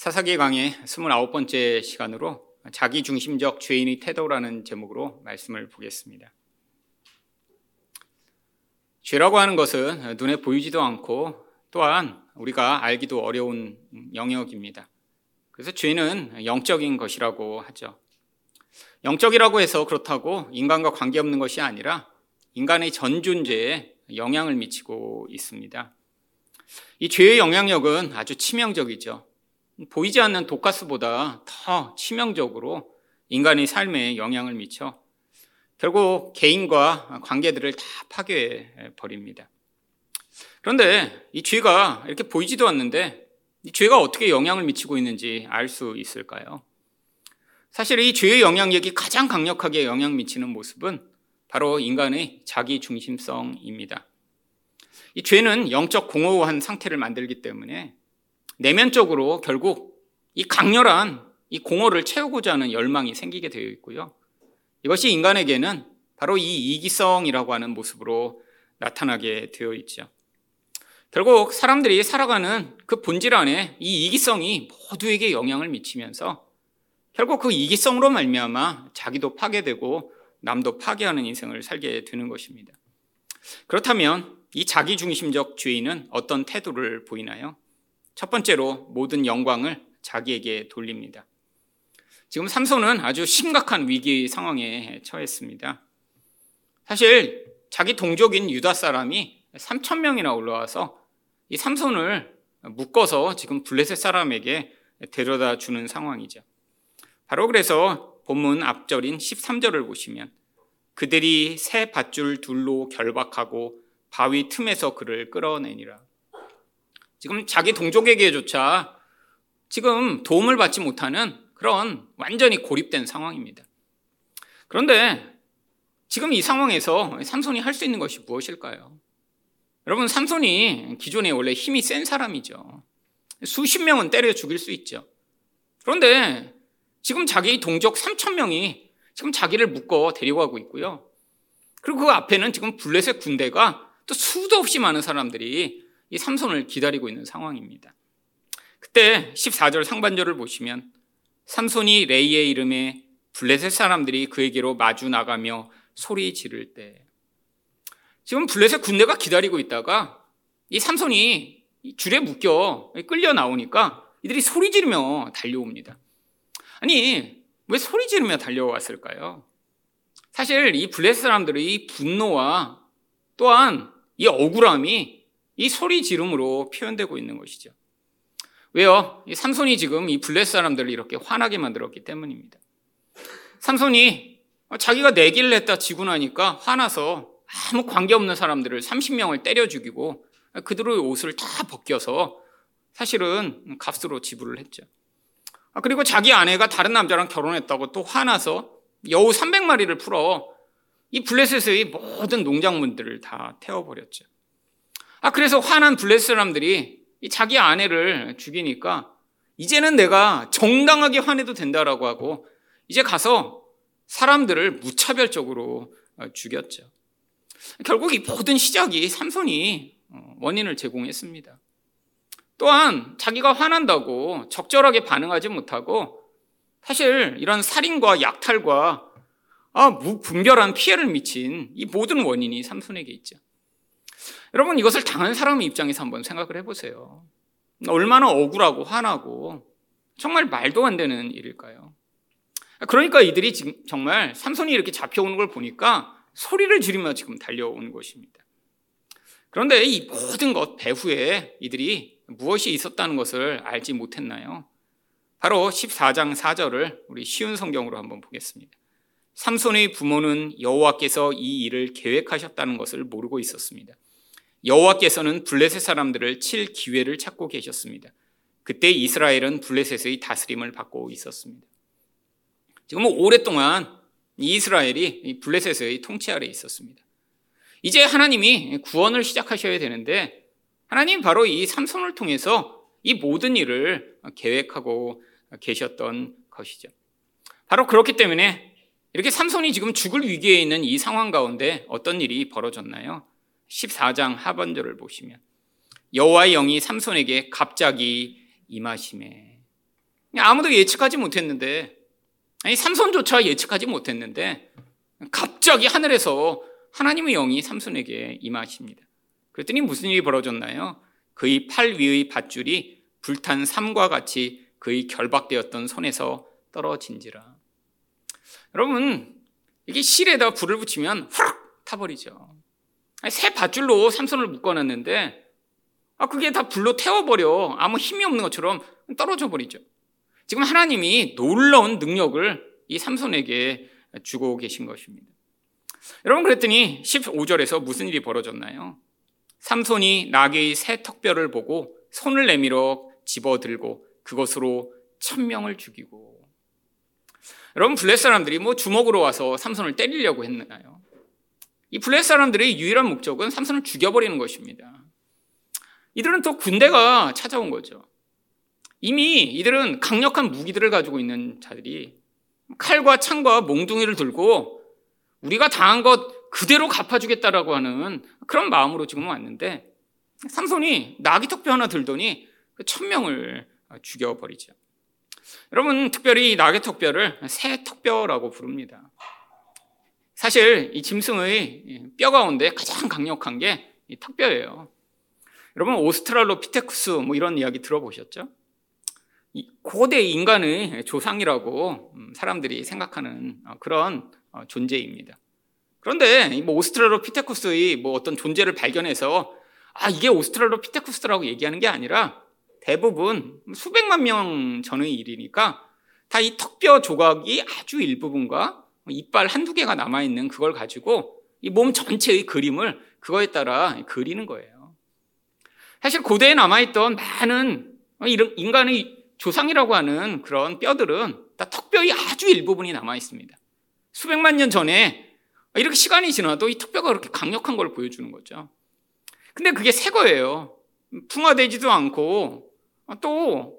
사사기 강의 29번째 시간으로 자기 중심적 죄인의 태도라는 제목으로 말씀을 보겠습니다. 죄라고 하는 것은 눈에 보이지도 않고 또한 우리가 알기도 어려운 영역입니다. 그래서 죄는 영적인 것이라고 하죠. 영적이라고 해서 그렇다고 인간과 관계없는 것이 아니라 인간의 전 존재에 영향을 미치고 있습니다. 이 죄의 영향력은 아주 치명적이죠. 보이지 않는 독가스보다 더 치명적으로 인간의 삶에 영향을 미쳐 결국 개인과 관계들을 다 파괴해 버립니다. 그런데 이 죄가 이렇게 보이지도 않는데 이 죄가 어떻게 영향을 미치고 있는지 알 수 있을까요? 사실 이 죄의 영향력이 가장 강력하게 영향 미치는 모습은 바로 인간의 자기 중심성입니다. 이 죄는 영적 공허한 상태를 만들기 때문에 내면적으로 결국 이 강렬한 이 공허를 채우고자 하는 열망이 생기게 되어 있고요. 이것이 인간에게는 바로 이 이기성이라고 하는 모습으로 나타나게 되어 있죠. 결국 사람들이 살아가는 그 본질 안에 이 이기성이 모두에게 영향을 미치면서 결국 그 이기성으로 말미암아 자기도 파괴되고 남도 파괴하는 인생을 살게 되는 것입니다. 그렇다면 이 자기 중심적 죄인은 어떤 태도를 보이나요? 첫 번째로 모든 영광을 자기에게 돌립니다. 지금 삼손은 아주 심각한 위기 상황에 처했습니다. 사실 자기 동족인 유다 사람이 3천 명이나 올라와서 이 삼손을 묶어서 지금 블레셋 사람에게 데려다 주는 상황이죠. 바로 그래서 본문 앞절인 13절을 보시면 그들이 새 밧줄 둘로 결박하고 바위 틈에서 그를 끌어내니라. 지금 자기 동족에게조차 지금 도움을 받지 못하는 그런 완전히 고립된 상황입니다. 그런데 지금 이 상황에서 삼손이 할 수 있는 것이 무엇일까요? 여러분, 삼손이 기존에 원래 힘이 센 사람이죠. 수십 명은 때려 죽일 수 있죠. 그런데 지금 자기 동족 3천 명이 지금 자기를 묶어 데려가고 있고요. 그리고 그 앞에는 지금 블레셋 군대가 또 수도 없이 많은 사람들이 이 삼손을 기다리고 있는 상황입니다. 그때 14절 상반절을 보시면 삼손이 레이의 이름에 블레셋 사람들이 그에게로 마주 나가며 소리 지를 때 지금 블레셋 군대가 기다리고 있다가 이 삼손이 줄에 묶여 끌려 나오니까 이들이 소리 지르며 달려옵니다. 아니 왜 소리 지르며 달려왔을까요? 사실 이 블레셋 사람들의 분노와 또한 이 억울함이 이 소리 지름으로 표현되고 있는 것이죠. 왜요? 이 삼손이 지금 이 블레셋 사람들을 이렇게 화나게 만들었기 때문입니다. 삼손이 자기가 내기를 했다 지고 나니까 화나서 아무 관계없는 사람들을 30명을 때려 죽이고 그들의 옷을 다 벗겨서 사실은 값으로 지불을 했죠. 아, 그리고 자기 아내가 다른 남자랑 결혼했다고 또 화나서 여우 300마리를 풀어 이 블레셋의 모든 농작물들을 다 태워버렸죠. 아, 그래서 화난 블레셋 사람들이 자기 아내를 죽이니까 이제는 내가 정당하게 화내도 된다라고 하고 이제 가서 사람들을 무차별적으로 어, 죽였죠. 결국 이 모든 시작이 삼손이 어, 원인을 제공했습니다. 또한 자기가 화난다고 적절하게 반응하지 못하고 사실 이런 살인과 약탈과 아, 무분별한 피해를 미친 이 모든 원인이 삼손에게 있죠. 여러분 이것을 당한 사람의 입장에서 한번 생각을 해보세요. 얼마나 억울하고 화나고 정말 말도 안 되는 일일까요? 그러니까 이들이 지금 정말 삼손이 이렇게 잡혀오는 걸 보니까 소리를 지르며 지금 달려오는 것입니다. 그런데 이 모든 것 배후에 이들이 무엇이 있었다는 것을 알지 못했나요? 바로 14장 4절을 우리 쉬운 성경으로 한번 보겠습니다. 삼손의 부모는 여호와께서 이 일을 계획하셨다는 것을 모르고 있었습니다. 여호와께서는 블레셋 사람들을 칠 기회를 찾고 계셨습니다. 그때 이스라엘은 블레셋의 다스림을 받고 있었습니다. 지금 오랫동안 이스라엘이 블레셋의 통치 아래 있었습니다. 이제 하나님이 구원을 시작하셔야 되는데 하나님 바로 이 삼손을 통해서 이 모든 일을 계획하고 계셨던 것이죠. 바로 그렇기 때문에 이렇게 삼손이 지금 죽을 위기에 있는 이 상황 가운데 어떤 일이 벌어졌나요? 14장 하반절을 보시면 여호와의 영이 삼손에게 갑자기 임하심에 아무도 예측하지 못했는데, 아니, 삼손조차 예측하지 못했는데, 갑자기 하늘에서 하나님의 영이 삼손에게 임하십니다. 그랬더니 무슨 일이 벌어졌나요? 그의 팔 위의 밧줄이 불탄 삼과 같이 그의 결박되었던 손에서 떨어진지라. 여러분, 이게 실에다 불을 붙이면 후락 타버리죠. 새 밧줄로 삼손을 묶어놨는데, 아, 그게 다 불로 태워버려. 아무 힘이 없는 것처럼 떨어져 버리죠. 지금 하나님이 놀라운 능력을 이 삼손에게 주고 계신 것입니다. 여러분, 그랬더니 15절에서 무슨 일이 벌어졌나요? 삼손이 나귀의 새 턱뼈를 보고 손을 내밀어 집어들고 그것으로 천명을 죽이고 여러분 블레 사람들이 뭐 주먹으로 와서 삼손을 때리려고 했나요? 이 블레 사람들의 유일한 목적은 삼손을 죽여버리는 것입니다. 이들은 또 군대가 찾아온 거죠. 이미 이들은 강력한 무기들을 가지고 있는 자들이 칼과 창과 몽둥이를 들고 우리가 당한 것 그대로 갚아주겠다라고 하는 그런 마음으로 지금 왔는데 삼손이 나귀 턱뼈 하나 들더니 그 천명을 죽여버리죠. 여러분 특별히 나귀 턱뼈를 새 턱뼈라고 부릅니다. 사실 이 짐승의 뼈 가운데 가장 강력한 게 이 턱뼈예요. 여러분 오스트랄로피테쿠스 뭐 이런 이야기 들어보셨죠? 고대 인간의 조상이라고 음, 사람들이 생각하는 어, 그런 어, 존재입니다. 그런데 뭐 오스트랄로피테쿠스의 뭐 어떤 존재를 발견해서 아 이게 오스트랄로피테쿠스라고 얘기하는 게 아니라 대부분 수백만 명 전의 일이니까 다 이 턱뼈 조각이 아주 일부분과 이빨 한두 개가 남아 있는 그걸 가지고 이 몸 전체의 그림을 그거에 따라 그리는 거예요. 사실 고대에 남아 있던 많은 인간의 조상이라고 하는 그런 뼈들은 다 턱뼈의 아주 일부분이 남아 있습니다. 수백만 년 전에 이렇게 시간이 지나도 이 턱뼈가 그렇게 강력한 걸 보여주는 거죠. 근데 그게 새 거예요. 풍화되지도 않고 또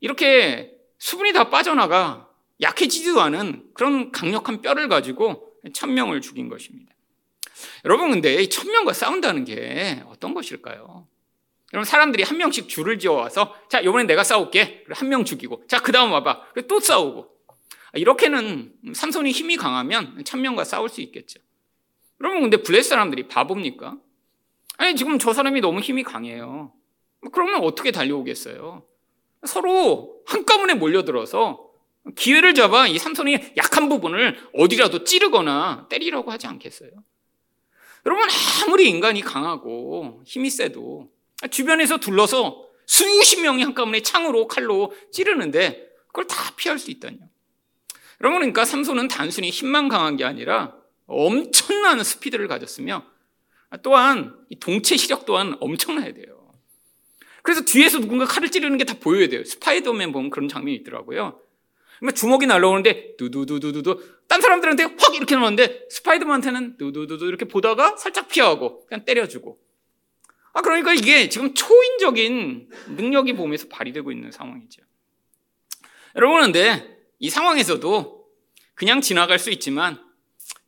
이렇게 수분이 다 빠져나가 약해지지도 않은 그런 강력한 뼈를 가지고 천명을 죽인 것입니다. 여러분 근데 이 천명과 싸운다는 게 어떤 것일까요? 여러분 사람들이 한 명씩 줄을 지어 와서 자 이번엔 내가 싸울게 한 명 죽이고 자 그 다음 와봐 또 싸우고 이렇게는 삼손이 힘이 강하면 천명과 싸울 수 있겠죠. 여러분 근데 블레스 사람들이 바보입니까? 아니 지금 저 사람이 너무 힘이 강해요. 그러면 어떻게 달려오겠어요? 서로 한꺼번에 몰려들어서 기회를 잡아 이 삼손이 약한 부분을 어디라도 찌르거나 때리라고 하지 않겠어요? 여러분 아무리 인간이 강하고 힘이 세도 주변에서 둘러서 수십 명이 한꺼번에 창으로 칼로 찌르는데 그걸 다 피할 수 있다뇨. 여러분 그러니까 삼손은 단순히 힘만 강한 게 아니라 엄청난 스피드를 가졌으며 또한 동체 시력 또한 엄청나야 돼요. 그래서 뒤에서 누군가 칼을 찌르는 게 다 보여야 돼요. 스파이더맨 보면 그런 장면이 있더라고요. 주먹이 날라오는데 두두두두두두 딴 사람들한테 확 이렇게 나오는데 스파이더맨한테는 두두두두 이렇게 보다가 살짝 피하고 그냥 때려주고 아 그러니까 이게 지금 초인적인 능력이 몸에서 발휘되고 있는 상황이죠. 여러분 근데 이 상황에서도 그냥 지나갈 수 있지만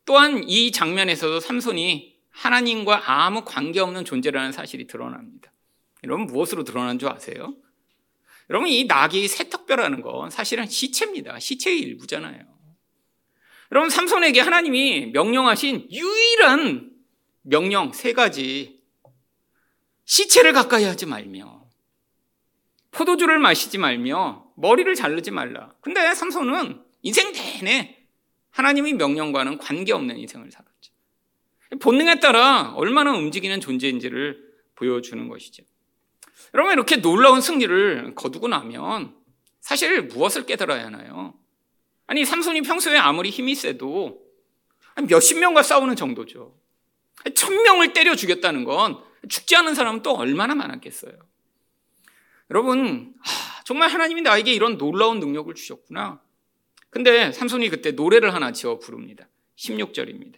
또한 이 장면에서도 삼손이 하나님과 아무 관계없는 존재라는 사실이 드러납니다. 여러분 무엇으로 드러난 줄 아세요? 여러분 이 낙이 새턱뼈라는 건 사실은 시체입니다. 시체의 일부잖아요. 여러분 삼손에게 하나님이 명령하신 유일한 명령 세 가지 시체를 가까이 하지 말며 포도주를 마시지 말며 머리를 자르지 말라. 근데 삼손은 인생 내내 하나님의 명령과는 관계없는 인생을 살았죠. 본능에 따라 얼마나 움직이는 존재인지를 보여주는 것이죠. 여러분 이렇게 놀라운 승리를 거두고 나면 사실 무엇을 깨달아야 하나요? 아니 삼손이 평소에 아무리 힘이 세도 몇십 명과 싸우는 정도죠. 천 명을 때려 죽였다는 건 죽지 않은 사람은 또 얼마나 많았겠어요. 여러분 정말 하나님이 나에게 이런 놀라운 능력을 주셨구나. 근데 삼손이 그때 노래를 하나 지어 부릅니다. 16절입니다.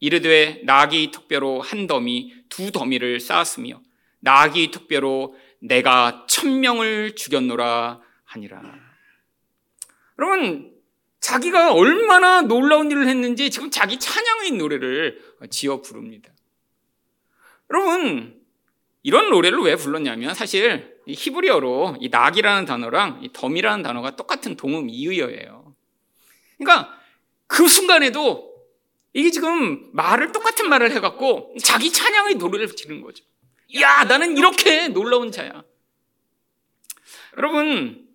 이르되 나귀 턱뼈로 한 더미 두 더미를 쌓았으며 나귀 턱뼈로 내가 천명을 죽였노라 하니라. 여러분, 자기가 얼마나 놀라운 일을 했는지 지금 자기 찬양의 노래를 지어 부릅니다. 여러분, 이런 노래를 왜 불렀냐면 사실 히브리어로 이 낙이라는 단어랑 이 덤이라는 단어가 똑같은 동음 이의어예요. 그러니까 그 순간에도 이게 지금 말을 똑같은 말을 해갖고 자기 찬양의 노래를 지는 거죠. 야, 나는 이렇게 놀라운 자야. 여러분,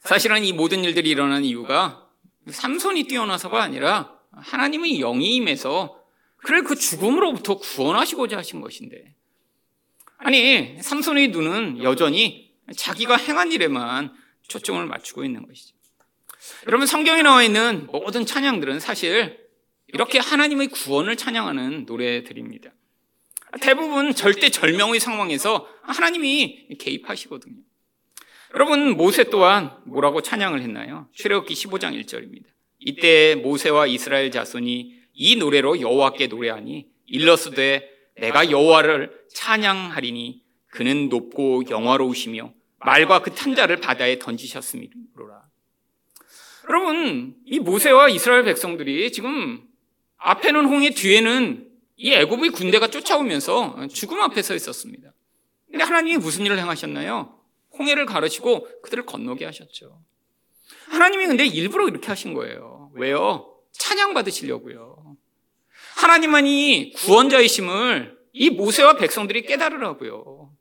사실은 이 모든 일들이 일어난 이유가 삼손이 뛰어나서가 아니라 하나님의 영이 임해서 그를 그 죽음으로부터 구원하시고자 하신 것인데. 아니, 삼손의 눈은 여전히 자기가 행한 일에만 초점을 맞추고 있는 것이죠. 여러분, 성경에 나와 있는 모든 찬양들은 사실 이렇게 하나님의 구원을 찬양하는 노래들입니다. 대부분 절대 절명의 상황에서 하나님이 개입하시거든요. 여러분, 모세 또한 뭐라고 찬양을 했나요? 출애굽기 15장 1절입니다. 이때 모세와 이스라엘 자손이 이 노래로 여호와께 노래하니 일러스되 내가 여호와를 찬양하리니 그는 높고 영화로우시며 말과 그 탄자를 바다에 던지셨음이로라. 여러분, 이 모세와 이스라엘 백성들이 지금 앞에는 홍해 뒤에는 이 애굽의 군대가 쫓아오면서 죽음 앞에 서 있었습니다. 근데 하나님이 무슨 일을 행하셨나요? 홍해를 가르치고 그들을 건너게 하셨죠. 하나님이 근데 일부러 이렇게 하신 거예요. 왜요? 찬양 받으시려고요. 하나님만이 구원자이심을 이 모세와 백성들이 깨달으라고요.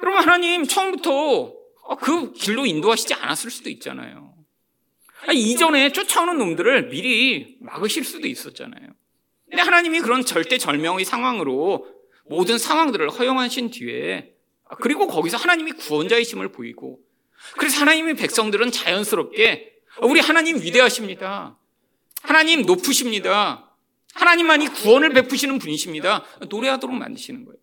그러면 하나님 처음부터 그 길로 인도하시지 않았을 수도 있잖아요. 이전에 쫓아오는 놈들을 미리 막으실 수도 있었잖아요. 근데 하나님이 그런 절대 절명의 상황으로 모든 상황들을 허용하신 뒤에 그리고 거기서 하나님이 구원자이심을 보이고 그래서 하나님의 백성들은 자연스럽게 우리 하나님 위대하십니다. 하나님 높으십니다. 하나님만이 구원을 베푸시는 분이십니다. 노래하도록 만드시는 거예요.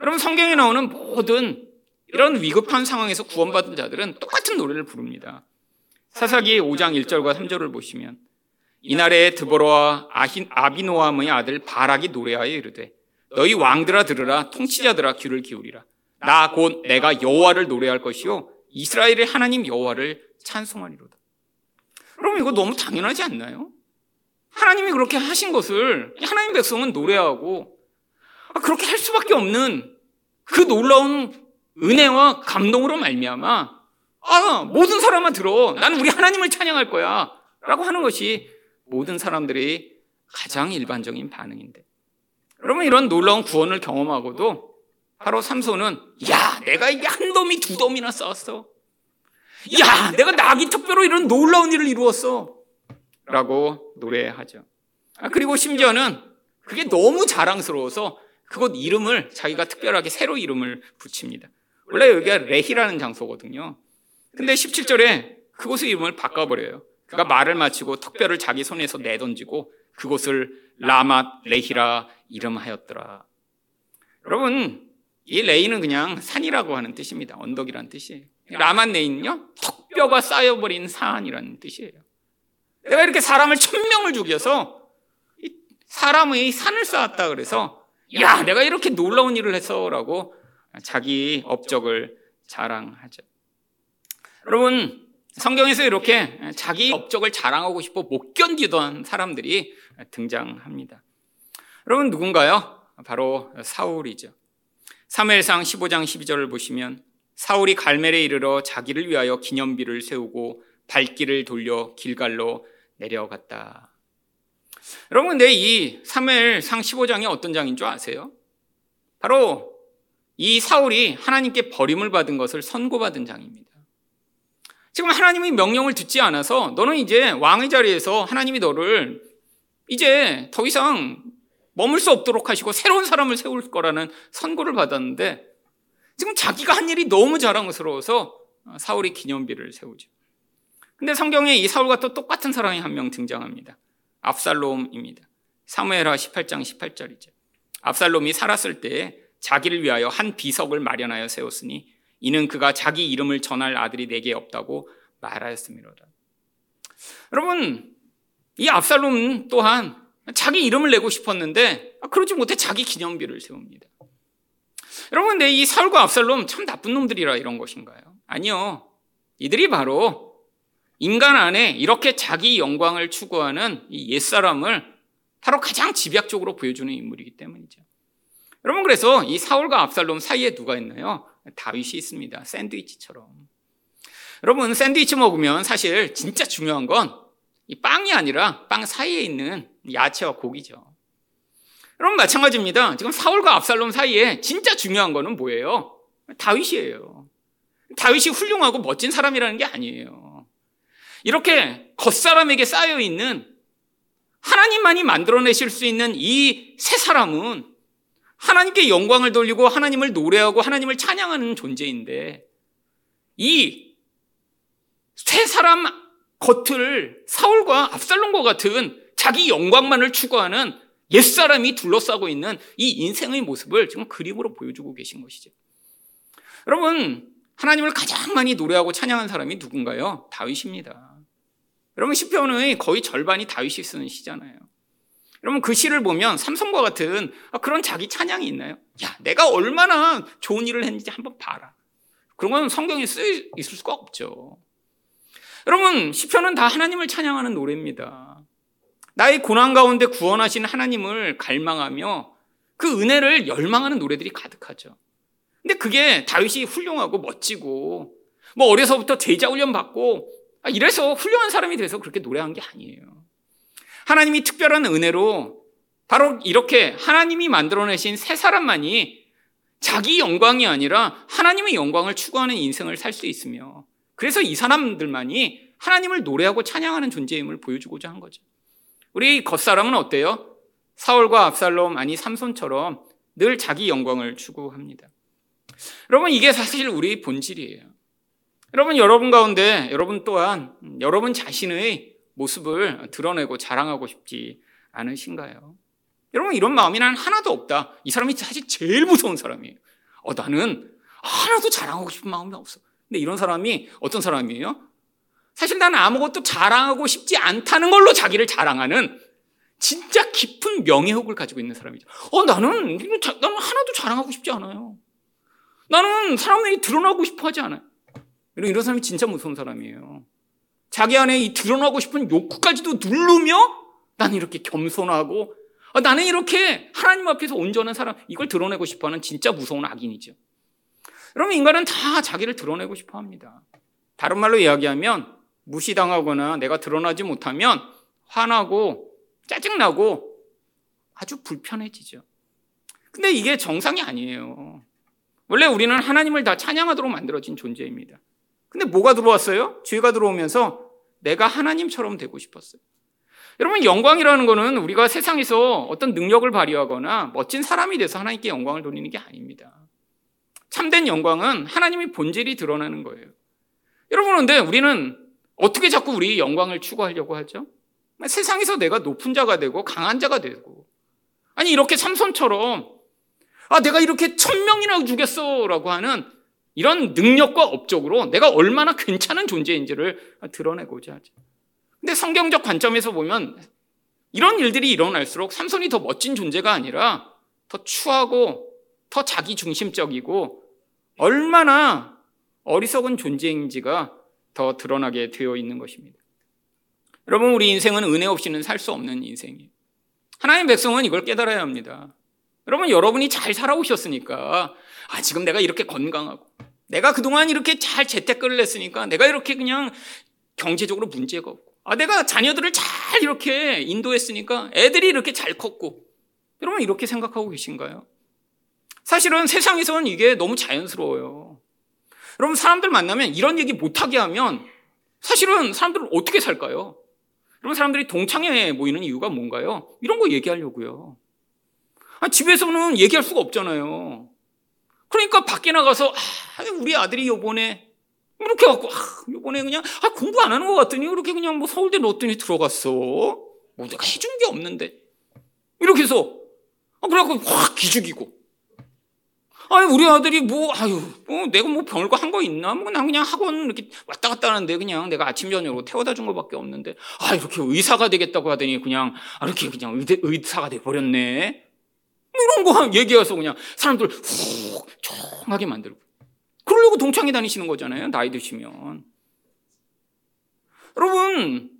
여러분 성경에 나오는 모든 이런 위급한 상황에서 구원받은 자들은 똑같은 노래를 부릅니다. 사사기 5장 1절과 3절을 보시면 이날에 드보로와 아비노함의 아들 바락이 노래하여 이르되 너희 왕들아 들으라 통치자들아 귀를 기울이라 나 곧 내가 여호와를 노래할 것이요 이스라엘의 하나님 여호와를 찬송하리로다. 그럼 이거 너무 당연하지 않나요? 하나님이 그렇게 하신 것을 하나님 백성은 노래하고 아, 그렇게 할 수밖에 없는 그 놀라운 은혜와 감동으로 말미암아 아 모든 사람만 들어 나는 우리 하나님을 찬양할 거야라고 하는 것이 모든 사람들이 가장 일반적인 반응인데. 여러분 이런 놀라운 구원을 경험하고도 바로 삼손은 야 내가 이게 한 돔이 두 돔이나 쌓았어. 야 내가 나기 특별로 이런 놀라운 일을 이루었어. 라고 노래하죠. 아, 그리고 심지어는 그게 너무 자랑스러워서 그곳 이름을 자기가 특별하게 새로 이름을 붙입니다. 원래 여기가 레히라는 장소거든요. 근데 17절에 그곳의 이름을 바꿔버려요 그가 말을 마치고 특별을 자기 손에서 내던지고 그곳을 라맛 레히라 이름하였더라. 여러분, 이 레이는 그냥 산이라고 하는 뜻입니다. 언덕이라는 뜻이에요. 라맛 레이는요, 턱뼈가 쌓여버린 산이라는 뜻이에요. 내가 이렇게 사람을 천명을 죽여서 사람의 산을 쌓았다 그래서 야, 내가 이렇게 놀라운 일을 했어라고 자기 업적을 자랑하죠. 여러분, 성경에서 이렇게 자기 업적을 자랑하고 싶어 못 견디던 사람들이 등장합니다. 여러분 누군가요? 바로 사울이죠. 사무엘상 15장 12절을 보시면 사울이 갈멜에 이르러 자기를 위하여 기념비를 세우고 발길을 돌려 길갈로 내려갔다. 여러분 근데 이 사무엘상 15장이 어떤 장인 줄 아세요? 바로 이 사울이 하나님께 버림을 받은 것을 선고받은 장입니다. 지금 하나님의 명령을 듣지 않아서 너는 이제 왕의 자리에서 하나님이 너를 이제 더 이상 머물 수 없도록 하시고 새로운 사람을 세울 거라는 선고를 받았는데 지금 자기가 한 일이 너무 자랑스러워서 사울이 기념비를 세우죠. 근데 성경에 이 사울과 또 똑같은 사람이 한 명 등장합니다. 압살롬입니다. 사무엘하 18장 18절이죠. 압살롬이 살았을 때 자기를 위하여 한 비석을 마련하여 세웠으니 이는 그가 자기 이름을 전할 아들이 내게 없다고 말하였음이로다. 여러분, 이 압살롬 또한 자기 이름을 내고 싶었는데 그러지 못해 자기 기념비를 세웁니다. 여러분, 근데 이 사울과 압살롬 참 나쁜 놈들이라 이런 것인가요? 아니요. 이들이 바로 인간 안에 이렇게 자기 영광을 추구하는 이 옛사람을 바로 가장 집약적으로 보여주는 인물이기 때문이죠. 여러분, 그래서 이 사울과 압살롬 사이에 누가 있나요? 다윗이 있습니다. 샌드위치처럼. 여러분, 샌드위치 먹으면 사실 진짜 중요한 건 이 빵이 아니라 빵 사이에 있는 야채와 고기죠. 여러분, 마찬가지입니다. 지금 사울과 압살롬 사이에 진짜 중요한 거는 뭐예요? 다윗이에요. 다윗이 훌륭하고 멋진 사람이라는 게 아니에요. 이렇게 겉사람에게 쌓여 있는 하나님만이 만들어내실 수 있는 이 세 사람은 하나님께 영광을 돌리고 하나님을 노래하고 하나님을 찬양하는 존재인데 이 세 사람 겉을 사울과 압살롬과 같은 자기 영광만을 추구하는 옛사람이 둘러싸고 있는 이 인생의 모습을 지금 그림으로 보여주고 계신 것이죠. 여러분, 하나님을 가장 많이 노래하고 찬양한 사람이 누군가요? 다윗입니다. 여러분, 시편의 거의 절반이 다윗이 쓰는 시잖아요. 여러분, 그 시를 보면 삼성과 같은 그런 자기 찬양이 있나요? 야, 내가 얼마나 좋은 일을 했는지 한번 봐라. 그런 건 성경에 쓰여 있을 수가 없죠. 여러분, 시편은 다 하나님을 찬양하는 노래입니다. 나의 고난 가운데 구원하신 하나님을 갈망하며 그 은혜를 열망하는 노래들이 가득하죠. 근데 그게 다윗이 훌륭하고 멋지고 뭐 어려서부터 제자 훈련 받고 아, 이래서 훌륭한 사람이 돼서 그렇게 노래한 게 아니에요. 하나님이 특별한 은혜로 바로 이렇게 하나님이 만들어내신 새 사람만이 자기 영광이 아니라 하나님의 영광을 추구하는 인생을 살 수 있으며 그래서 이 사람들만이 하나님을 노래하고 찬양하는 존재임을 보여주고자 한 거죠. 우리 겉사람은 어때요? 사울과 압살롬 아니 삼손처럼 늘 자기 영광을 추구합니다. 여러분 이게 사실 우리 본질이에요. 여러분 여러분 가운데 여러분 또한 여러분 자신의 모습을 드러내고 자랑하고 싶지 않으신가요? 여러분 이런 마음이 난 하나도 없다. 이 사람이 사실 제일 무서운 사람이에요. 어, 나는 하나도 자랑하고 싶은 마음이 없어. 근데 이런 사람이 어떤 사람이에요? 사실 나는 아무것도 자랑하고 싶지 않다는 걸로 자기를 자랑하는 진짜 깊은 명예욕을 가지고 있는 사람이죠. 어, 나는, 나는 하나도 자랑하고 싶지 않아요. 나는 사람들이 드러나고 싶어 하지 않아요. 이런 사람이 진짜 무서운 사람이에요. 자기 안에 이 드러나고 싶은 욕구까지도 누르며 나는 이렇게 겸손하고 아, 나는 이렇게 하나님 앞에서 온전한 사람 이걸 드러내고 싶어하는 진짜 무서운 악인이죠. 여러분 인간은 다 자기를 드러내고 싶어 합니다. 다른 말로 이야기하면 무시당하거나 내가 드러나지 못하면 화나고 짜증나고 아주 불편해지죠. 근데 이게 정상이 아니에요. 원래 우리는 하나님을 다 찬양하도록 만들어진 존재입니다. 근데 뭐가 들어왔어요? 죄가 들어오면서 내가 하나님처럼 되고 싶었어요. 여러분, 영광이라는 거는 우리가 세상에서 어떤 능력을 발휘하거나 멋진 사람이 돼서 하나님께 영광을 돌리는 게 아닙니다. 참된 영광은 하나님의 본질이 드러나는 거예요. 여러분, 근데 우리는 어떻게 자꾸 우리 영광을 추구하려고 하죠? 세상에서 내가 높은 자가 되고 강한 자가 되고 아니 이렇게 삼손처럼 아 내가 이렇게 천 명이나 죽였어 라고 하는 이런 능력과 업적으로 내가 얼마나 괜찮은 존재인지를 드러내고자 하죠. 근데 성경적 관점에서 보면 이런 일들이 일어날수록 삼손이 더 멋진 존재가 아니라 더 추하고 더 자기 중심적이고 얼마나 어리석은 존재인지가 더 드러나게 되어 있는 것입니다. 여러분, 우리 인생은 은혜 없이는 살 수 없는 인생이에요. 하나님 백성은 이걸 깨달아야 합니다. 여러분, 여러분이 잘 살아오셨으니까, 아, 지금 내가 이렇게 건강하고, 내가 그동안 이렇게 잘 재테크를 했으니까, 내가 이렇게 그냥 경제적으로 문제가 없고, 아, 내가 자녀들을 잘 이렇게 인도했으니까, 애들이 이렇게 잘 컸고, 여러분, 이렇게 생각하고 계신가요? 사실은 세상에서는 이게 너무 자연스러워요. 여러분 사람들 만나면 이런 얘기 못하게 하면 사실은 사람들은 어떻게 살까요? 여러분 사람들이 동창회에 모이는 이유가 뭔가요? 이런 거 얘기하려고요. 아, 집에서는 얘기할 수가 없잖아요. 그러니까 밖에 나가서 아, 우리 아들이 요번에 이렇게 갖고 아, 요번에 그냥 아, 공부 안 하는 것 같더니 이렇게 그냥 뭐 서울대 넣었더니 들어갔어. 뭐 내가 해준 게 없는데. 이렇게 해서 아, 그래갖고 확 기죽이고. 아니 우리 아들이 뭐 아유 뭐 내가 뭐 병을 한거 있나? 뭐 난 그냥 학원 이렇게 왔다 갔다 하는데 그냥 내가 아침 저녁으로 태워다 준 거밖에 없는데. 아 이렇게 의사가 되겠다고 하더니 그냥 아, 이렇게 그냥 의대, 의사가 돼 버렸네 이런 거 얘기해서 그냥 사람들 훅 조용하게 만들고 그러려고 동창회 다니시는 거잖아요 나이 드시면 여러분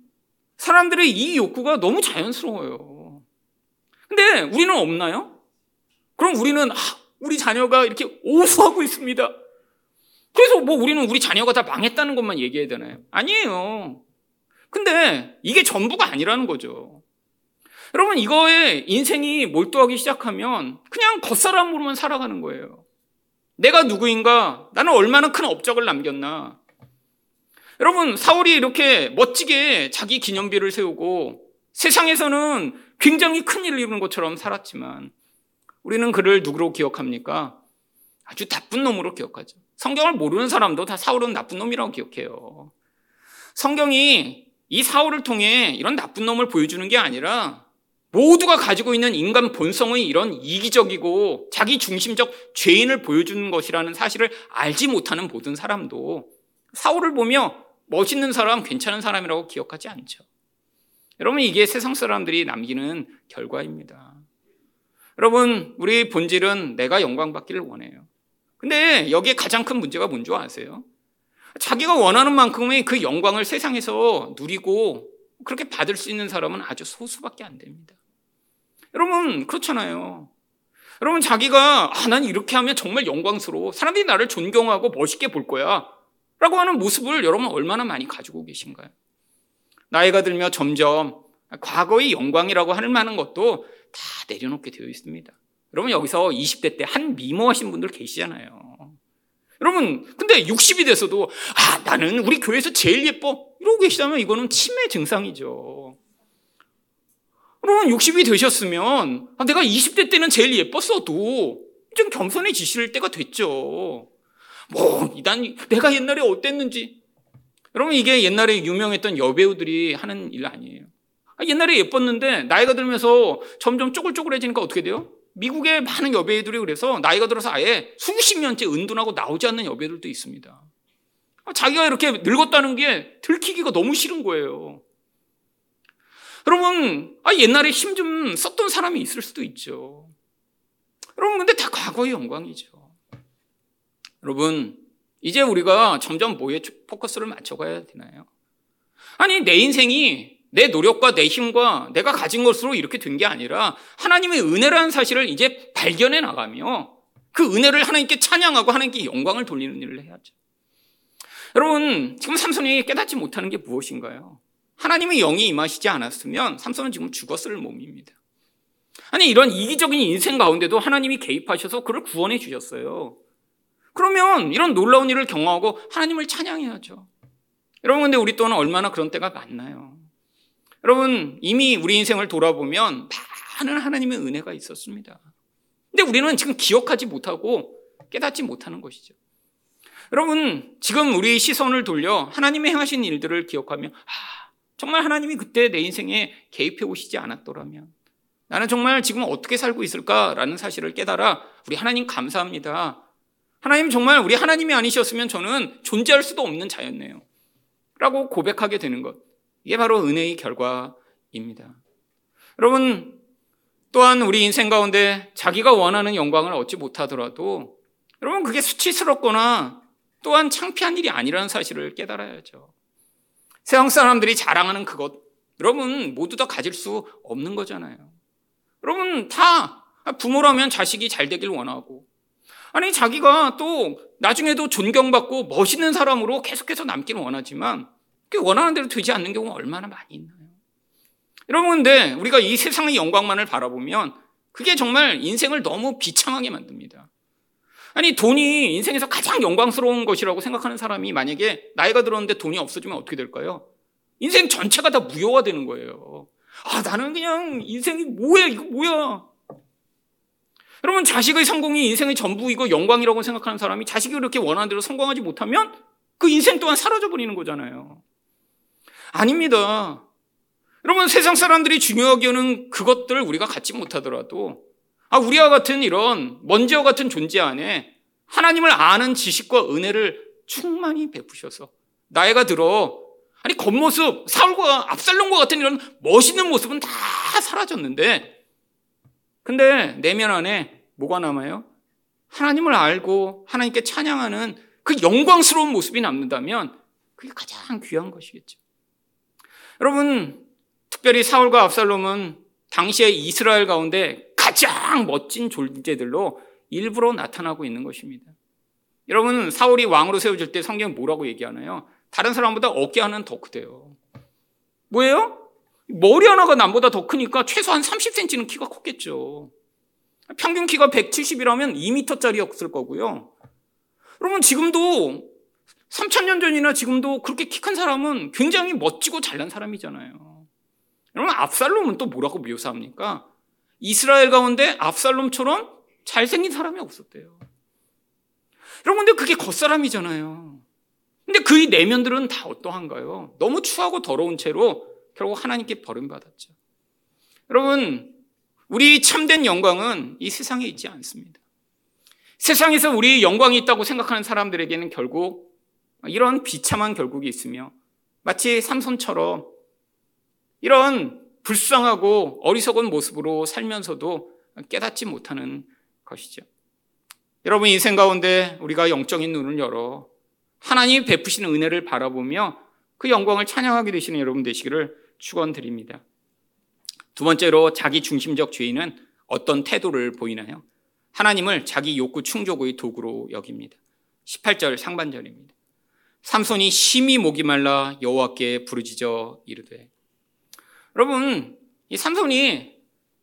사람들의 이 욕구가 너무 자연스러워요 근데 우리는 없나요? 그럼 우리는 아, 우리 자녀가 이렇게 오수하고 있습니다. 그래서 뭐 우리는 우리 자녀가 다 망했다는 것만 얘기해야 되나요? 아니에요. 근데 이게 전부가 아니라는 거죠. 여러분, 이거에 인생이 몰두하기 시작하면 그냥 겉사람으로만 살아가는 거예요. 내가 누구인가? 나는 얼마나 큰 업적을 남겼나? 여러분, 사울이 이렇게 멋지게 자기 기념비를 세우고 세상에서는 굉장히 큰 일을 이루는 것처럼 살았지만 우리는 그를 누구로 기억합니까? 아주 나쁜 놈으로 기억하죠. 성경을 모르는 사람도 다 사울은 나쁜 놈이라고 기억해요. 성경이 이 사울을 통해 이런 나쁜 놈을 보여주는 게 아니라 모두가 가지고 있는 인간 본성의 이런 이기적이고 자기 중심적 죄인을 보여주는 것이라는 사실을 알지 못하는 모든 사람도 사울을 보며 멋있는 사람, 괜찮은 사람이라고 기억하지 않죠. 여러분, 이게 세상 사람들이 남기는 결과입니다. 여러분, 우리 본질은 내가 영광 받기를 원해요. 근데 여기에 가장 큰 문제가 뭔지 아세요? 자기가 원하는 만큼의 그 영광을 세상에서 누리고 그렇게 받을 수 있는 사람은 아주 소수밖에 안 됩니다. 여러분, 그렇잖아요. 여러분, 자기가, 아, 난 이렇게 하면 정말 영광스러워. 사람들이 나를 존경하고 멋있게 볼 거야. 라고 하는 모습을 여러분 얼마나 많이 가지고 계신가요? 나이가 들며 점점 과거의 영광이라고 할 만한 것도 다 내려놓게 되어 있습니다. 여러분 여기서 20대 때 한 미모하신 분들 계시잖아요. 여러분 근데 60이 돼서도 아 나는 우리 교회에서 제일 예뻐 이러고 계시다면 이거는 치매 증상이죠. 여러분 60이 되셨으면 아, 내가 20대 때는 제일 예뻤어도 좀 겸손해지실 때가 됐죠. 뭐, 이단, 내가 옛날에 어땠는지. 여러분, 이게 옛날에 유명했던 여배우들이 하는 일 아니에요. 아, 옛날에 예뻤는데, 나이가 들면서 점점 쪼글쪼글해지니까 어떻게 돼요? 미국의 많은 여배우들이 그래서 나이가 들어서 아예 수십 년째 은둔하고 나오지 않는 여배우들도 있습니다. 아, 자기가 이렇게 늙었다는 게 들키기가 너무 싫은 거예요. 여러분, 아, 옛날에 힘 좀 썼던 사람이 있을 수도 있죠. 여러분, 근데 다 과거의 영광이죠. 여러분, 이제 우리가 점점 뭐에 포커스를 맞춰가야 되나요? 아니, 내 인생이 내 노력과 내 힘과 내가 가진 것으로 이렇게 된 게 아니라 하나님의 은혜라는 사실을 이제 발견해 나가며 그 은혜를 하나님께 찬양하고 하나님께 영광을 돌리는 일을 해야죠. 여러분, 지금 삼손이 깨닫지 못하는 게 무엇인가요? 하나님의 영이 임하시지 않았으면 삼손은 지금 죽었을 몸입니다. 아니, 이런 이기적인 인생 가운데도 하나님이 개입하셔서 그를 구원해 주셨어요. 그러면 이런 놀라운 일을 경험하고 하나님을 찬양해야죠. 여러분, 근데 우리 또한 얼마나 그런 때가 많나요? 여러분, 이미 우리 인생을 돌아보면 많은 하나님의 은혜가 있었습니다. 근데 우리는 지금 기억하지 못하고 깨닫지 못하는 것이죠. 여러분, 지금 우리 시선을 돌려 하나님의 행하신 일들을 기억하며, 아, 정말 하나님이 그때 내 인생에 개입해 오시지 않았더라면, 나는 정말 지금 어떻게 살고 있을까라는 사실을 깨달아, 우리 하나님 감사합니다. 하나님 정말 우리 하나님이 아니셨으면 저는 존재할 수도 없는 자였네요. 라고 고백하게 되는 것. 이게 바로 은혜의 결과입니다. 여러분, 또한 우리 인생 가운데 자기가 원하는 영광을 얻지 못하더라도 여러분, 그게 수치스럽거나 또한 창피한 일이 아니라는 사실을 깨달아야죠. 세상 사람들이 자랑하는 그것, 여러분 모두 다 가질 수 없는 거잖아요. 여러분 다 부모라면 자식이 잘 되길 원하고 아니, 자기가 또 나중에도 존경받고 멋있는 사람으로 계속해서 남기는 원하지만 그 원하는 대로 되지 않는 경우가 얼마나 많이 있나요? 여러분, 근데 우리가 이 세상의 영광만을 바라보면 그게 정말 인생을 너무 비참하게 만듭니다. 아니, 돈이 인생에서 가장 영광스러운 것이라고 생각하는 사람이 만약에 나이가 들었는데 돈이 없어지면 어떻게 될까요? 인생 전체가 다 무효화되는 거예요. 아, 나는 그냥 인생이 뭐야, 이거 뭐야. 여러분 자식의 성공이 인생의 전부이고 영광이라고 생각하는 사람이 자식이 그렇게 원하는 대로 성공하지 못하면 그 인생 또한 사라져 버리는 거잖아요. 아닙니다. 여러분 세상 사람들이 중요하게 여는 그것들을 우리가 갖지 못하더라도 아 우리와 같은 이런 먼지와 같은 존재 안에 하나님을 아는 지식과 은혜를 충만히 베푸셔서 나이가 들어 아니 겉모습 사울과 압살롬과 같은 이런 멋있는 모습은 다 사라졌는데 근데 내면 안에 뭐가 남아요? 하나님을 알고 하나님께 찬양하는 그 영광스러운 모습이 남는다면 그게 가장 귀한 것이겠죠. 여러분, 특별히 사울과 압살롬은 당시의 이스라엘 가운데 가장 멋진 존재들로 일부러 나타나고 있는 것입니다. 여러분 사울이 왕으로 세워질 때 성경 뭐라고 얘기하나요? 다른 사람보다 어깨 하나는 더 크대요. 뭐예요? 머리 하나가 남보다 더 크니까 최소한 30cm는 키가 컸겠죠. 평균 키가 170이라면 2m짜리였을 거고요. 여러분 지금도 3천년 전이나 지금도 그렇게 키 큰 사람은 굉장히 멋지고 잘난 사람이잖아요. 여러분 압살롬은 또 뭐라고 묘사합니까? 이스라엘 가운데 압살롬처럼 잘생긴 사람이 없었대요. 여러분 근데 그게 겉사람이잖아요. 근데 그의 내면들은 다 어떠한가요? 너무 추하고 더러운 채로 결국 하나님께 버림받았죠. 여러분 우리 참된 영광은 이 세상에 있지 않습니다. 세상에서 우리 영광이 있다고 생각하는 사람들에게는 결국 이런 비참한 결국이 있으며 마치 삼손처럼 이런 불쌍하고 어리석은 모습으로 살면서도 깨닫지 못하는 것이죠. 여러분 인생 가운데 우리가 영적인 눈을 열어 하나님 베푸시는 은혜를 바라보며 그 영광을 찬양하게 되시는 여러분 되시기를 축원드립니다. 두 번째로 자기 중심적 죄인은 어떤 태도를 보이나요? 하나님을 자기 욕구 충족의 도구로 여깁니다. 18절 상반절입니다. 삼손이 심히 목이 말라 여호와께 부르짖어 이르되 여러분 이 삼손이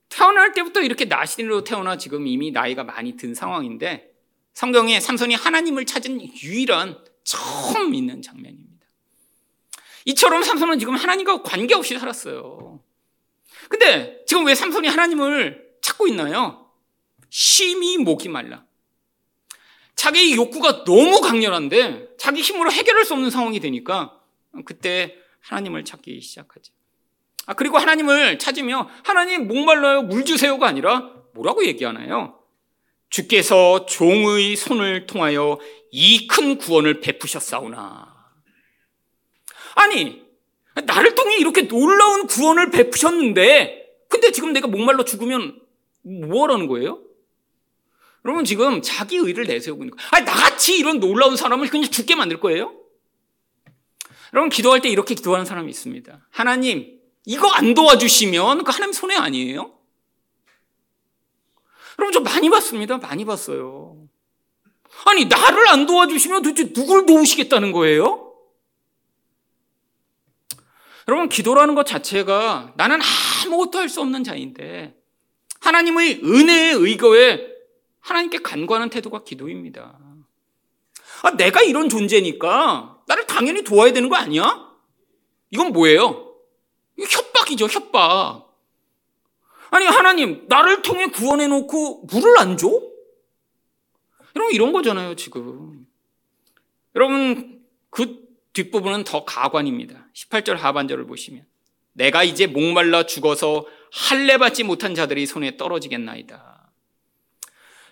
태어날 때부터 이렇게 나신으로 태어나 지금 이미 나이가 많이 든 상황인데 성경에 삼손이 하나님을 찾은 유일한 처음 있는 장면입니다. 이처럼 삼손은 지금 하나님과 관계없이 살았어요. 근데 지금 왜 삼손이 하나님을 찾고 있나요? 심히 목이 말라. 자기 욕구가 너무 강렬한데 자기 힘으로 해결할 수 없는 상황이 되니까 그때 하나님을 찾기 시작하죠. 아, 그리고 하나님을 찾으며 하나님 목말라요 물 주세요가 아니라 뭐라고 얘기하나요? 주께서 종의 손을 통하여 이 큰 구원을 베푸셨사오나. 아니, 나를 통해 이렇게 놀라운 구원을 베푸셨는데, 근데 지금 내가 목말라 죽으면 뭐하라는 거예요? 여러분 지금 자기 의를 내세우고 있는 거예요. 아니, 나같이 이런 놀라운 사람을 그냥 죽게 만들 거예요? 여러분 기도할 때 이렇게 기도하는 사람이 있습니다. 하나님, 이거 안 도와주시면 그 하나님 손해 아니에요? 여러분 저 많이 봤습니다. 많이 봤어요. 아니 나를 안 도와주시면 도대체 누굴 도우시겠다는 거예요? 여러분 기도라는 것 자체가 나는 아무것도 할 수 없는 자인데 하나님의 은혜의 의거에 하나님께 간구하는 태도가 기도입니다. 아, 내가 이런 존재니까 나를 당연히 도와야 되는 거 아니야? 이건 뭐예요? 협박이죠, 협박. 아니, 하나님, 나를 통해 구원해 놓고 물을 안 줘? 여러분, 이런 거잖아요, 지금. 여러분, 그 뒷부분은 더 가관입니다. 18절 하반절을 보시면. 내가 이제 목말라 죽어서 할례 받지 못한 자들이 손에 떨어지겠나이다.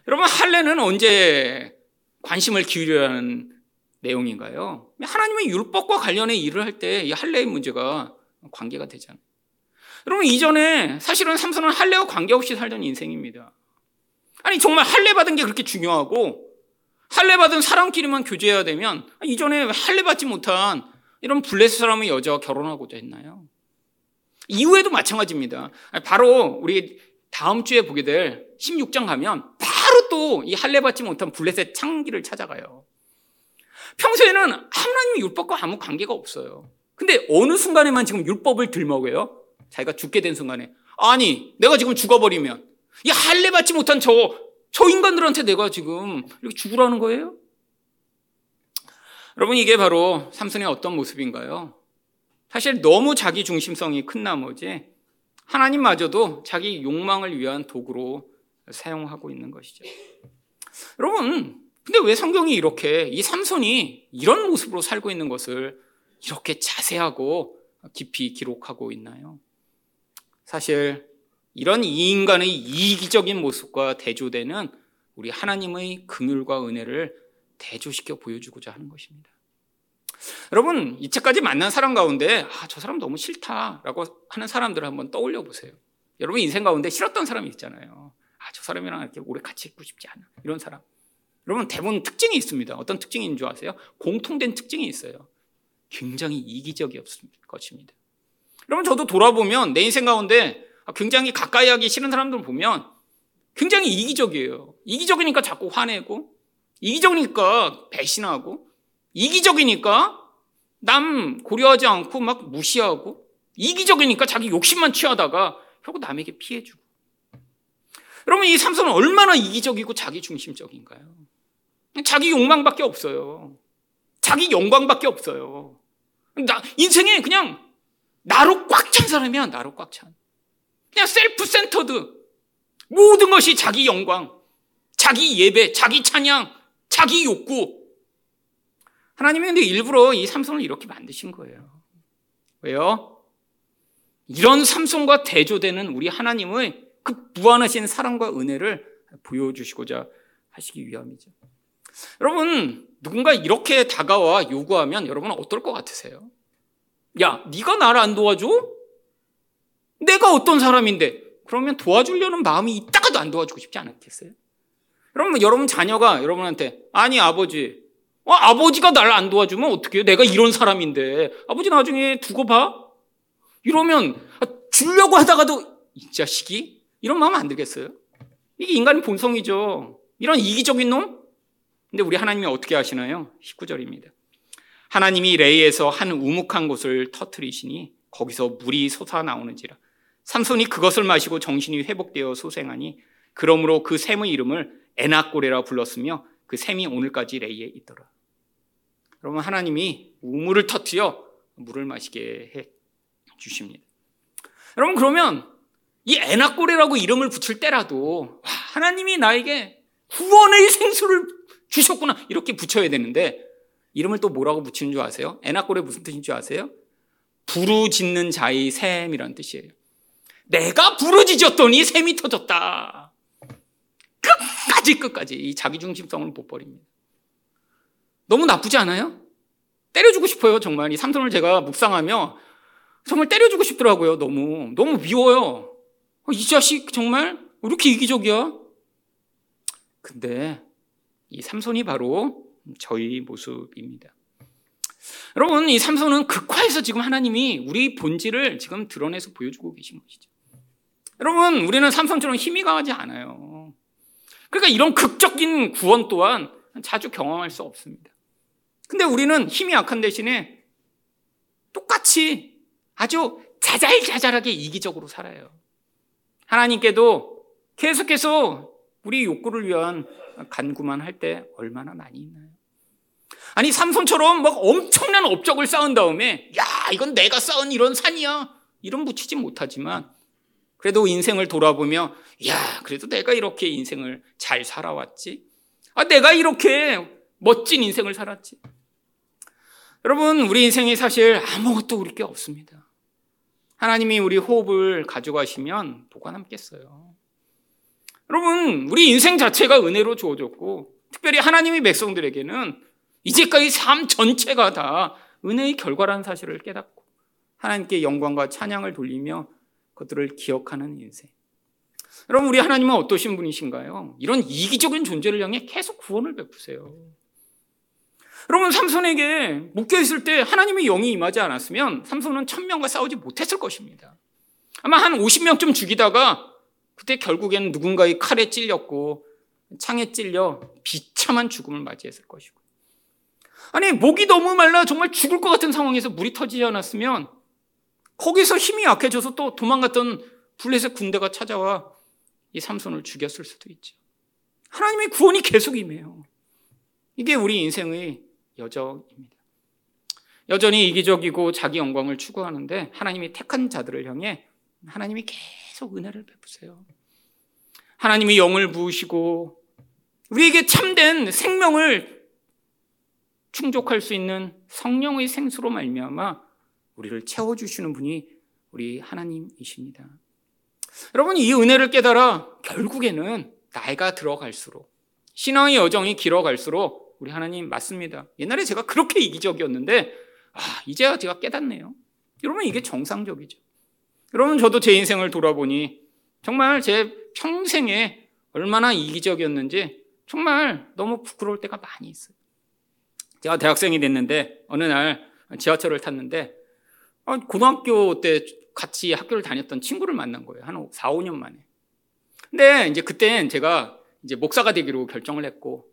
여러분, 할례는 언제 관심을 기울여야 하는 내용인가요? 하나님의 율법과 관련해 일을 할 때 이 할례의 문제가 관계가 되잖아요. 여러분 이전에 사실은 삼손은 할례와 관계없이 살던 인생입니다. 아니 정말 할례 받은 게 그렇게 중요하고 할례 받은 사람끼리만 교제해야 되면 이전에 할례 받지 못한 이런 블레스 사람의 여자와 결혼하고자 했나요? 이후에도 마찬가지입니다. 바로 우리 다음 주에 보게 될 16장 가면 바로 또 이 할례 받지 못한 블레셋 창기를 찾아가요. 평소에는 하나님의 율법과 아무 관계가 없어요. 근데 어느 순간에만 지금 율법을 들먹여요? 자기가 죽게 된 순간에. 아니, 내가 지금 죽어버리면, 이 할례 받지 못한 저, 저 인간들한테 내가 지금 이렇게 죽으라는 거예요? 여러분, 이게 바로 삼손의 어떤 모습인가요? 사실 너무 자기 중심성이 큰 나머지 하나님마저도 자기 욕망을 위한 도구로 사용하고 있는 것이죠. 여러분, 근데 왜 성경이 이렇게 이 삼손이 이런 모습으로 살고 있는 것을 이렇게 자세하고 깊이 기록하고 있나요? 사실 이런 이 인간의 이기적인 모습과 대조되는 우리 하나님의 긍휼과 은혜를 대조시켜 보여주고자 하는 것입니다. 여러분 이때까지 만난 사람 가운데 아, 저 사람 너무 싫다라고 하는 사람들을 한번 떠올려 보세요. 여러분 인생 가운데 싫었던 사람이 있잖아요. 아, 저 사람이랑 이렇게 오래 같이 있고 싶지 않아. 이런 사람. 여러분 대부분 특징이 있습니다. 어떤 특징인 줄 아세요? 공통된 특징이 있어요. 굉장히 이기적이었을 것입니다. 여러분 저도 돌아보면 내 인생 가운데 굉장히 가까이 하기 싫은 사람들 보면 굉장히 이기적이에요. 이기적이니까 자꾸 화내고 이기적이니까 배신하고 이기적이니까 남 고려하지 않고 막 무시하고 이기적이니까 자기 욕심만 취하다가 결국 남에게 피해주고 여러분 이 삼손은 얼마나 이기적이고 자기 중심적인가요? 자기 욕망밖에 없어요. 자기 영광밖에 없어요. 나, 인생에 그냥 나로 꽉 찬 사람이야, 나로 꽉 찬. 그냥 self-centered. 모든 것이 자기 영광, 자기 예배, 자기 찬양, 자기 욕구. 하나님이 근데 일부러 이 삼손을 이렇게 만드신 거예요. 왜요? 이런 삼손과 대조되는 우리 하나님의 그 무한하신 사랑과 은혜를 보여주시고자 하시기 위함이죠. 여러분 누군가 이렇게 다가와 요구하면 여러분은 어떨 것 같으세요? 야, 네가 나를 안 도와줘? 내가 어떤 사람인데? 그러면 도와주려는 마음이 있다가도 안 도와주고 싶지 않겠어요? 여러분, 여러분 자녀가 여러분한테 아니 아버지, 어, 아버지가 나를 안 도와주면 어떻게 해요? 내가 이런 사람인데 아버지 나중에 두고 봐. 이러면 아, 주려고 하다가도 이 자식이 이런 마음 안 들겠어요? 이게 인간의 본성이죠. 이런 이기적인 놈? 근데 우리 하나님이 어떻게 하시나요? 19절입니다. 하나님이 레이에서 한 우묵한 곳을 터트리시니 거기서 물이 솟아나오는지라. 삼손이 그것을 마시고 정신이 회복되어 소생하니 그러므로 그 샘의 이름을 에나꼬레라 불렀으며 그 샘이 오늘까지 레이에 있더라. 여러분 하나님이 우물을 터트려 물을 마시게 해 주십니다. 여러분 그러면 이 에나꼬레라고 이름을 붙일 때라도 와, 하나님이 나에게 구원의 생수를 주셨구나 이렇게 붙여야 되는데 이름을 또 뭐라고 붙이는 줄 아세요? 에나꼴에 무슨 뜻인 줄 아세요? 부르짖는 자의 샘이라는 뜻이에요. 내가 부르짖었더니 샘이 터졌다. 끝까지 끝까지 이 자기중심성을 못 버립니다. 너무 나쁘지 않아요? 때려주고 싶어요 정말 이 삼손을 제가 묵상하며 정말 때려주고 싶더라고요 너무 너무 미워요 어, 이 자식 정말 왜 이렇게 이기적이야 근데 이 삼손이 바로 저희 모습입니다. 여러분, 이 삼손은 극화해서 지금 하나님이 우리 본질을 지금 드러내서 보여주고 계신 것이죠. 여러분, 우리는 삼손처럼 힘이 강하지 않아요. 그러니까 이런 극적인 구원 또한 자주 경험할 수 없습니다. 근데 우리는 힘이 약한 대신에 똑같이 아주 자잘자잘하게 이기적으로 살아요. 하나님께도 계속해서 우리 욕구를 위한 간구만 할 때 얼마나 많이 있나요? 아니 삼손처럼 막 엄청난 업적을 쌓은 다음에 야 이건 내가 쌓은 이런 산이야. 이런 붙이지 못하지만 그래도 인생을 돌아보며 야 그래도 내가 이렇게 인생을 잘 살아왔지? 아 내가 이렇게 멋진 인생을 살았지? 여러분 우리 인생이 사실 아무것도 우리 게 없습니다. 하나님이 우리 호흡을 가져가시면 뭐가 남겠어요 여러분, 우리 인생 자체가 은혜로 주어졌고, 특별히 하나님의 백성들에게는 이제까지 삶 전체가 다 은혜의 결과라는 사실을 깨닫고, 하나님께 영광과 찬양을 돌리며 그들을 기억하는 인생. 여러분, 우리 하나님은 어떠신 분이신가요? 이런 이기적인 존재를 향해 계속 구원을 베푸세요. 여러분, 삼손에게 묶여있을 때 하나님의 영이 임하지 않았으면 삼손은 천명과 싸우지 못했을 것입니다. 아마 한 50명쯤 죽이다가 그때 결국에는 누군가의 칼에 찔렸고 창에 찔려 비참한 죽음을 맞이했을 것이고. 아니, 목이 너무 말라 정말 죽을 것 같은 상황에서 물이 터지지 않았으면 거기서 힘이 약해져서 또 도망갔던 블레셋 군대가 찾아와 이 삼손을 죽였을 수도 있죠. 하나님의 구원이 계속 임해요. 이게 우리 인생의 여정입니다. 여전히 이기적이고 자기 영광을 추구하는데 하나님이 택한 자들을 향해 하나님이 계속 은혜를 베푸세요. 하나님이 영을 부으시고 우리에게 참된 생명을 충족할 수 있는 성령의 생수로 말미암아 우리를 채워 주시는 분이 우리 하나님이십니다. 여러분 이 은혜를 깨달아 결국에는 나이가 들어갈수록 신앙의 여정이 길어갈수록 우리 하나님 맞습니다. 옛날에 제가 그렇게 이기적이었는데 아, 이제야 제가 깨닫네요. 여러분 이게 정상적이죠. 여러분 저도 제 인생을 돌아보니 정말 제 평생에 얼마나 이기적이었는지 정말 너무 부끄러울 때가 많이 있어요. 제가 대학생이 됐는데 어느 날 지하철을 탔는데 어, 고등학교 때 같이 학교를 다녔던 친구를 만난 거예요. 한 4, 5년 만에. 근데 이제 그땐 제가 이제 목사가 되기로 결정을 했고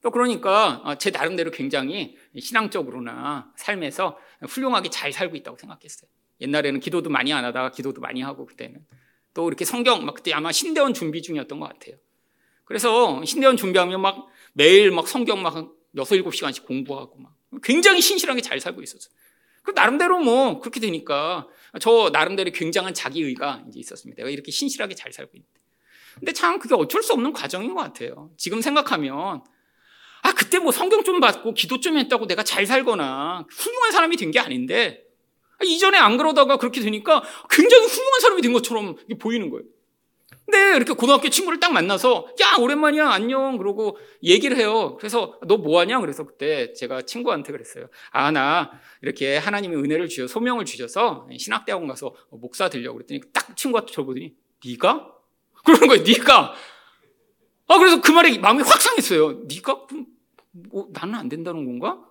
또 그러니까 아, 제 나름대로 굉장히 신앙적으로나 삶에서 훌륭하게 잘 살고 있다고 생각했어요. 옛날에는 기도도 많이 안 하다가 기도도 많이 하고 그때는 또 이렇게 성경 막 그때 아마 신대원 준비 중이었던 것 같아요. 그래서 신대원 준비하면 막 매일 막 성경 막 여섯 일곱 시간씩 공부하고 막 굉장히 신실하게 잘 살고 있었어요. 그 나름대로 뭐 그렇게 되니까 저 나름대로 굉장한 자기의가 이제 있었습니다. 내가 이렇게 신실하게 잘 살고 있는데. 근데 참 그게 어쩔 수 없는 과정인 것 같아요. 지금 생각하면 아 그때 뭐 성경 좀 받고 기도 좀 했다고 내가 잘 살거나 훌륭한 사람이 된 게 아닌데 이전에 안 그러다가 그렇게 되니까 굉장히 훌륭한 사람이 된 것처럼 보이는 거예요. 근데 이렇게 고등학교 친구를 딱 만나서 야 오랜만이야 안녕 그러고 얘기를 해요. 그래서 너 뭐하냐 그래서 그때 제가 친구한테 그랬어요. 아 나 이렇게 하나님의 은혜를 주셔 소명을 주셔서 신학대학원 가서 목사 되려고 그랬더니 딱 친구한테 저보더니 네가 그러는 거예요. 네가 아 그래서 그 말에 마음이 확 상했어요. 네가 뭐, 나는 안 된다는 건가?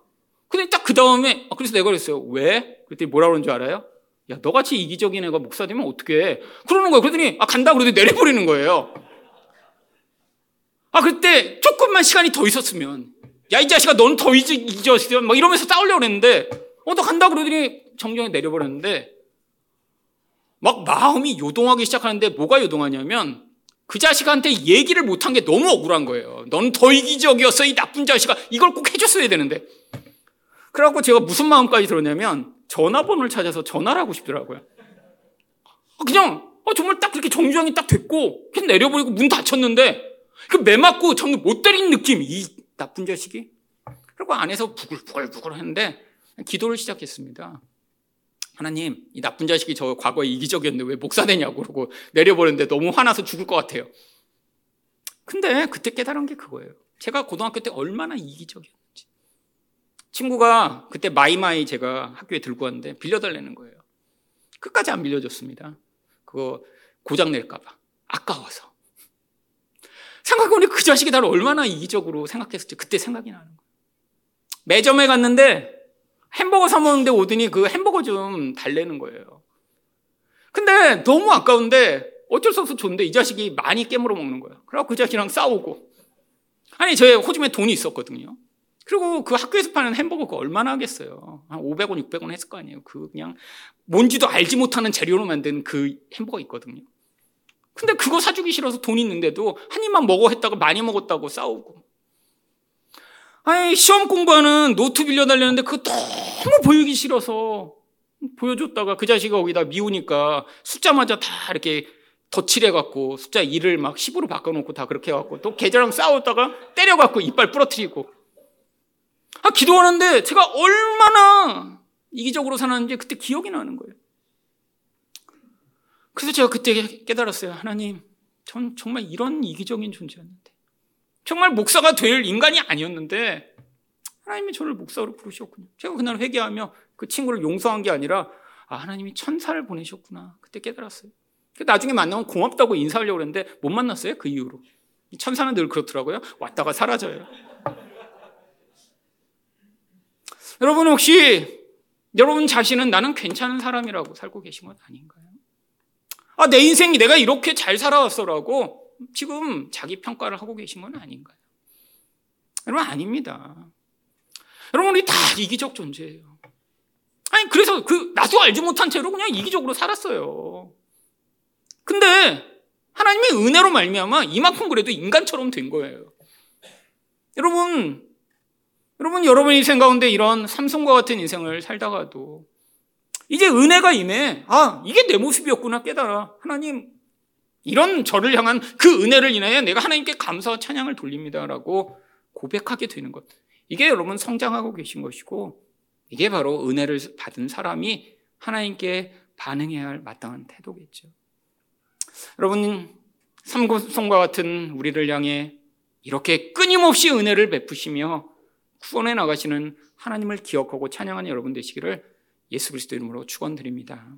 근데 딱 그 다음에 아, 그래서 내가 그랬어요. 왜? 그랬더니 뭐라 그런 줄 알아요? 야, 너같이 이기적인 애가 목사 되면 어떡해? 그러는 거예요. 그러더니, 아, 간다. 그러더니 내려버리는 거예요. 아, 그때 조금만 시간이 더 있었으면, 야, 이 자식아, 넌 더 이기적이면, 막 이러면서 싸우려고 그랬는데, 어, 너 간다. 그러더니 정정에 내려버렸는데, 막 마음이 요동하기 시작하는데, 뭐가 요동하냐면, 그 자식한테 얘기를 못한 게 너무 억울한 거예요. 넌 더 이기적이었어, 이 나쁜 자식아. 이걸 꼭 해줬어야 되는데. 그래갖고 제가 무슨 마음까지 들었냐면, 전화번호를 찾아서 전화를 하고 싶더라고요. 그냥 어, 정말 딱 그렇게 정주행이 딱 됐고 그냥 내려버리고 문 닫혔는데 그매 맞고 정말 못 때린 느낌 이 나쁜 자식이 그리고 안에서 부글부글부글 했는데 기도를 시작했습니다. 하나님 이 나쁜 자식이 저 과거에 이기적이었는데 왜 목사 되냐고 그러고 내려버렸는데 너무 화나서 죽을 것 같아요. 근데 그때 깨달은 게 그거예요. 제가 고등학교 때 얼마나 이기적이었는지. 친구가 그때 마이마이 제가 학교에 들고 왔는데 빌려달라는 거예요. 끝까지 안 빌려줬습니다. 그거 고장 낼까봐. 아까워서. 생각해보니 그 자식이 나를 얼마나 이기적으로 생각했을지 그때 생각이 나는 거예요. 매점에 갔는데 햄버거 사먹는데 오더니 그 햄버거 좀 달래는 거예요. 근데 너무 아까운데 어쩔 수 없어 줬는데 이 자식이 많이 깨물어 먹는 거예요. 그래서 그 자식이랑 싸우고. 아니, 저희 호주머니에 돈이 있었거든요. 그리고 그 학교에서 파는 햄버거 그 얼마나 하겠어요. 한 500원, 600원 했을 거 아니에요. 그 그냥 뭔지도 알지 못하는 재료로 만든 그 햄버거 있거든요. 근데 그거 사주기 싫어서 돈 있는데도 한 입만 먹어 했다가 많이 먹었다고 싸우고. 아니, 시험 공부하는 노트 빌려달라는데 그거 너무 보이기 싫어서 보여줬다가 그 자식이 거기다 미우니까 숫자마저 다 이렇게 덧칠해갖고 숫자 1을 막 10으로 바꿔놓고 다 그렇게 해갖고 또 계좌랑 싸웠다가 때려갖고 이빨 부러뜨리고 아, 기도하는데 제가 얼마나 이기적으로 사는지 그때 기억이 나는 거예요. 그래서 제가 그때 깨달았어요. 하나님, 전 정말 이런 이기적인 존재였는데. 정말 목사가 될 인간이 아니었는데, 하나님이 저를 목사로 부르셨군요. 제가 그날 회개하며 그 친구를 용서한 게 아니라, 아, 하나님이 천사를 보내셨구나. 그때 깨달았어요. 나중에 만나면 고맙다고 인사하려고 그랬는데, 못 만났어요. 그 이후로. 천사는 늘 그렇더라고요. 왔다가 사라져요. 여러분 혹시 여러분 자신은 나는 괜찮은 사람이라고 살고 계신 건 아닌가요? 아, 내 인생이 내가 이렇게 잘 살아왔어라고 지금 자기 평가를 하고 계신 건 아닌가요? 여러분 아닙니다. 여러분 우리 다 이기적 존재예요. 아니 그래서 그 나도 알지 못한 채로 그냥 이기적으로 살았어요. 근데 하나님의 은혜로 말미암아 이만큼 그래도 인간처럼 된 거예요. 여러분 여러분, 여러분 인생 가운데 이런 삼성과 같은 인생을 살다가도 이제 은혜가 임해. 아, 이게 내 모습이었구나 깨달아. 하나님, 이런 저를 향한 그 은혜를 인하여 내가 하나님께 감사와 찬양을 돌립니다라고 고백하게 되는 것. 이게 여러분 성장하고 계신 것이고, 이게 바로 은혜를 받은 사람이 하나님께 반응해야 할 마땅한 태도겠죠. 여러분, 삼성과 같은 우리를 향해 이렇게 끊임없이 은혜를 베푸시며 구원해 나가시는 하나님을 기억하고 찬양하는 여러분 되시기를 예수 그리스도 이름으로 축원드립니다.